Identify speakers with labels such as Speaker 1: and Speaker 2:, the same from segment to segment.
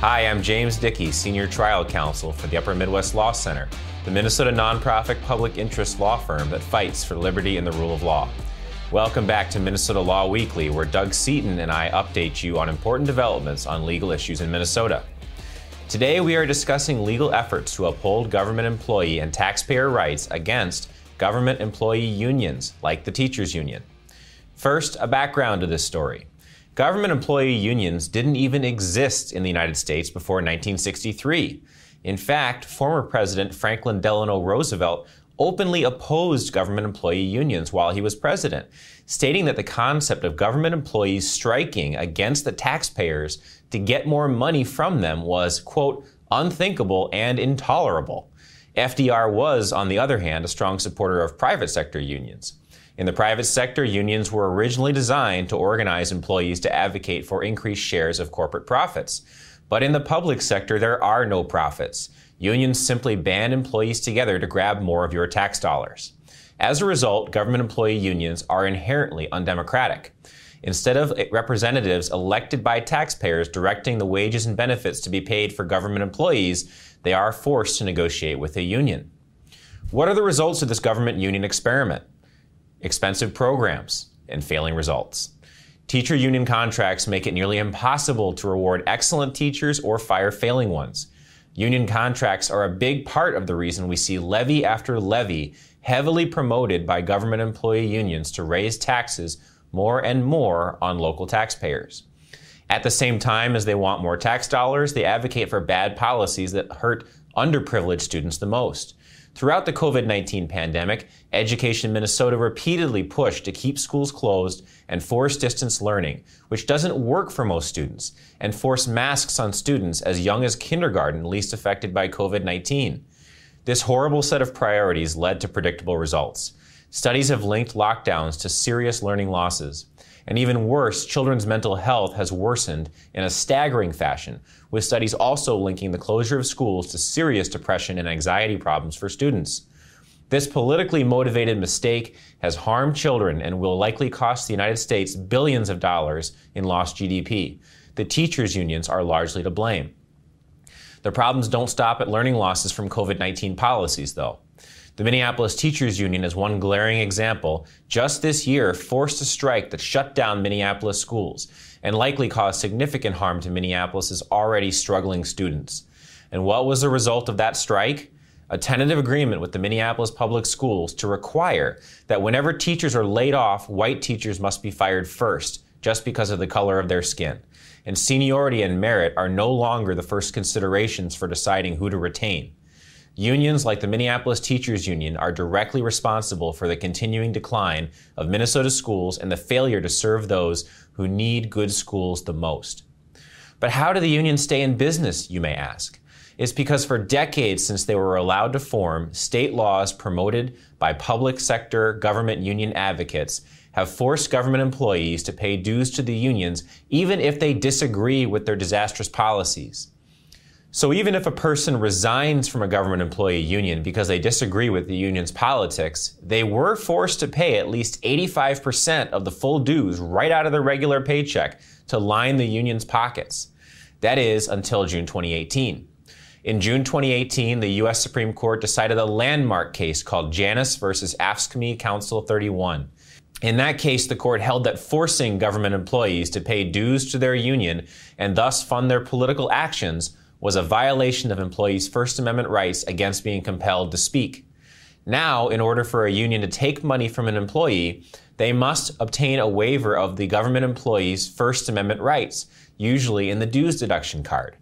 Speaker 1: Hi, I'm James Dickey, Senior Trial Counsel for the Upper Midwest Law Center, the Minnesota nonprofit public interest law firm that fights for liberty and the rule of law. Welcome back to Minnesota Law Weekly, where Doug Seaton and I update you on important developments on legal issues in Minnesota. Today, we are discussing legal efforts to uphold government employee and taxpayer rights against government employee unions, like the Teachers Union. First, a background to this story. Government employee unions didn't even exist in the United States before 1963. In fact, former President Franklin Delano Roosevelt openly opposed government employee unions while he was president, stating that the concept of government employees striking against the taxpayers to get more money from them was, quote, unthinkable and intolerable. FDR was, on the other hand, a strong supporter of private sector unions. In the private sector, unions were originally designed to organize employees to advocate for increased shares of corporate profits. But in the public sector, there are no profits. Unions simply band employees together to grab more of your tax dollars. As a result, government employee unions are inherently undemocratic. Instead of representatives elected by taxpayers directing the wages and benefits to be paid for government employees, they are forced to negotiate with a union. What are the results of this government union experiment? Expensive programs, and failing results. Teacher union contracts make it nearly impossible to reward excellent teachers or fire failing ones. Union contracts are a big part of the reason we see levy after levy heavily promoted by government employee unions to raise taxes more and more on local taxpayers. At the same time as they want more tax dollars, they advocate for bad policies that hurt underprivileged students the most. Throughout the COVID 19 pandemic, Education Minnesota repeatedly pushed to keep schools closed and force distance learning, which doesn't work for most students, and force masks on students as young as kindergarten least affected by COVID 19. This horrible set of priorities led to predictable results. Studies have linked lockdowns to serious learning losses. And even worse, children's mental health has worsened in a staggering fashion, with studies also linking the closure of schools to serious depression and anxiety problems for students. This politically motivated mistake has harmed children and will likely cost the United States billions of dollars in lost GDP. The teachers' unions are largely to blame. The problems don't stop at learning losses from COVID 19 policies, though. The Minneapolis Teachers Union is one glaring example, just this year forced a strike that shut down Minneapolis schools and likely caused significant harm to Minneapolis's already struggling students. And what was the result of that strike? A tentative agreement with the Minneapolis Public Schools to require that whenever teachers are laid off, white teachers must be fired first, just because of the color of their skin. And seniority and merit are no longer the first considerations for deciding who to retain. Unions like the Minneapolis Teachers Union are directly responsible for the continuing decline of Minnesota schools and the failure to serve those who need good schools the most. But how do the unions stay in business, you may ask? It's because for decades since they were allowed to form, state laws promoted by public sector government union advocates have forced government employees to pay dues to the unions even if they disagree with their disastrous policies. So even if a person resigns from a government employee union because they disagree with the union's politics, they were forced to pay at least 85% of the full dues right out of their regular paycheck to line the union's pockets. That is until June 2018. In June 2018, the U.S. Supreme Court decided a landmark case called Janus versus AFSCME Council 31. In that case, the court held that forcing government employees to pay dues to their union and thus fund their political actions was a violation of employees' First Amendment rights against being compelled to speak. Now, in order for a union to take money from an employee, they must obtain a waiver of the government employee's First Amendment rights, usually in the dues deduction card.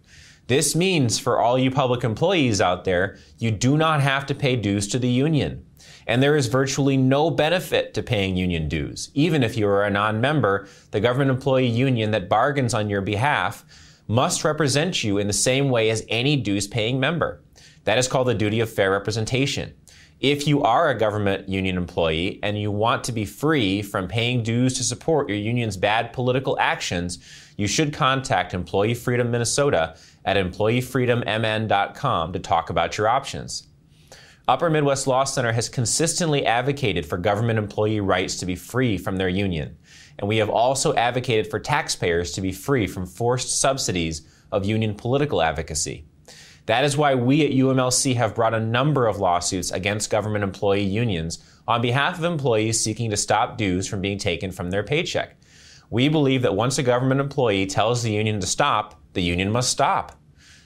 Speaker 1: This means for all you public employees out there, you do not have to pay dues to the union. And there is virtually no benefit to paying union dues. Even if you are a non member, the government employee union that bargains on your behalf must represent you in the same way as any dues paying member. That is called the duty of fair representation. If you are a government union employee and you want to be free from paying dues to support your union's bad political actions, you should contact Employee Freedom Minnesota at employeefreedommn.com to talk about your options. Upper Midwest Law Center has consistently advocated for government employee rights to be free from their union and we have also advocated for taxpayers to be free from forced subsidies of union political advocacy. That is why we at UMLC have brought a number of lawsuits against government employee unions on behalf of employees seeking to stop dues from being taken from their paycheck. We believe that once a government employee tells the union to stop, the union must stop.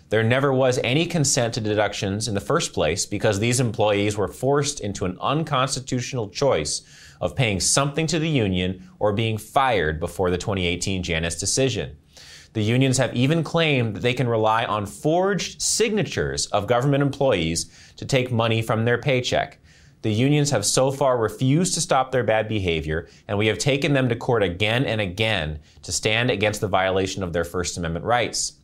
Speaker 1: There never was any consent to deductions in the first place because these employees were forced into an unconstitutional choice of paying something to the union or being fired before the 2018 Janus decision. The unions have even claimed that they can rely on forged signatures of government employees to take money from their paycheck. The unions have so far refused to stop their bad behavior, and we have taken them to court again and again to stand against the violation of their First Amendment rights.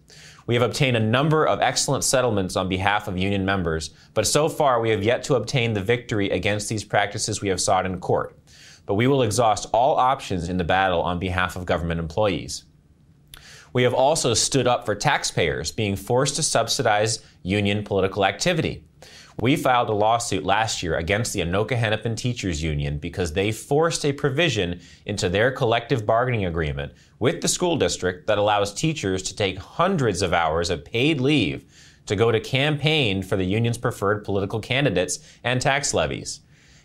Speaker 1: We have obtained a number of excellent settlements on behalf of union members, but so far we have yet to obtain the victory against these practices we have sought in court. But we will exhaust all options in the battle on behalf of government employees. We have also stood up for taxpayers being forced to subsidize union political activity. We filed a lawsuit last year against the Anoka Hennepin Teachers Union because they forced a provision into their collective bargaining agreement with the school district that allows teachers to take hundreds of hours of paid leave to go to campaign for the union's preferred political candidates and tax levies.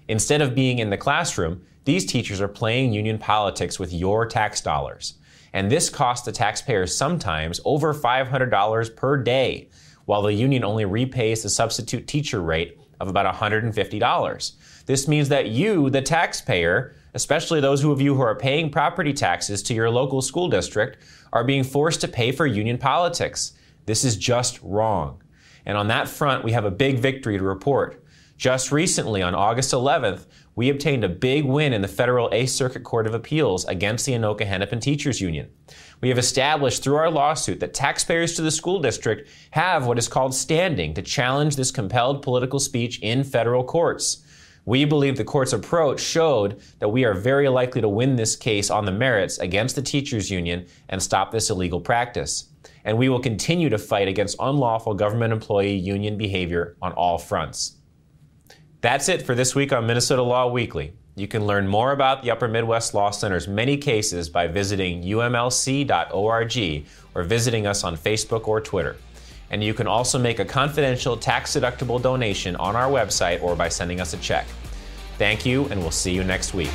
Speaker 1: Instead of being in the classroom, these teachers are playing union politics with your tax dollars. And this costs the taxpayers sometimes over $500 per day while the union only repays the substitute teacher rate of about $150. This means that you, the taxpayer, especially those of you who are paying property taxes to your local school district, are being forced to pay for union politics. This is just wrong. And on that front, we have a big victory to report. Just recently, on August 11th, we obtained a big win in the federal Eighth Circuit Court of Appeals against the Anoka Hennepin Teachers Union. We have established through our lawsuit that taxpayers to the school district have what is called standing to challenge this compelled political speech in federal courts. We believe the court's approach showed that we are very likely to win this case on the merits against the teachers union and stop this illegal practice. And we will continue to fight against unlawful government employee union behavior on all fronts. That's it for this week on Minnesota Law Weekly. You can learn more about the Upper Midwest Law Center's many cases by visiting umlc.org or visiting us on Facebook or Twitter. And you can also make a confidential tax deductible donation on our website or by sending us a check. Thank you, and we'll see you next week.